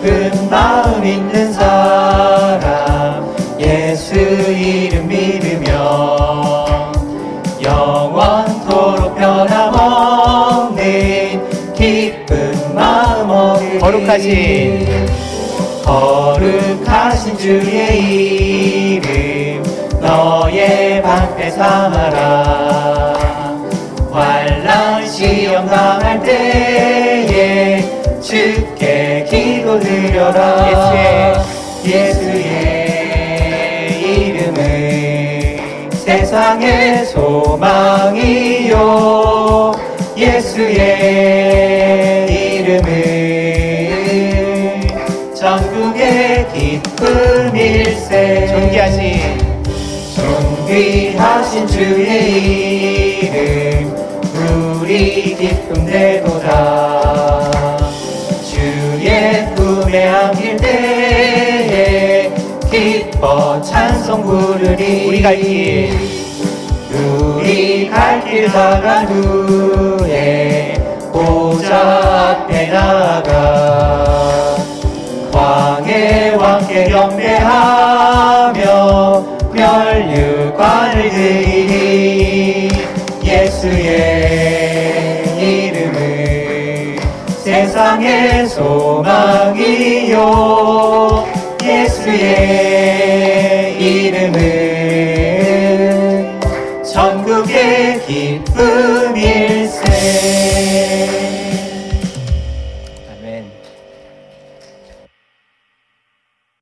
기쁜 마음 있는 사람 예수 이름 믿으며 영원토록 변함없는 기쁜 마음 얻으리 거룩하신 거룩하신 주의 이름 너의 방패 삼아라. 환란 시험 당할 때에 주 세상의 소망이요. 예수의 이름은 전국의 기쁨일세. 존귀하신 존귀하신 주의 이름 우리 기쁨 되도다. 주의 품에 안길 때에 기뻐 찬송 부르리 우리 갈 길. 우리 갈 길 다간 후에 보좌 앞에 나가 왕의 왕께 경배하며 멸류관을 드리니 예수의 이름은 세상의 소망이요 이름은 천국의 기쁨일세.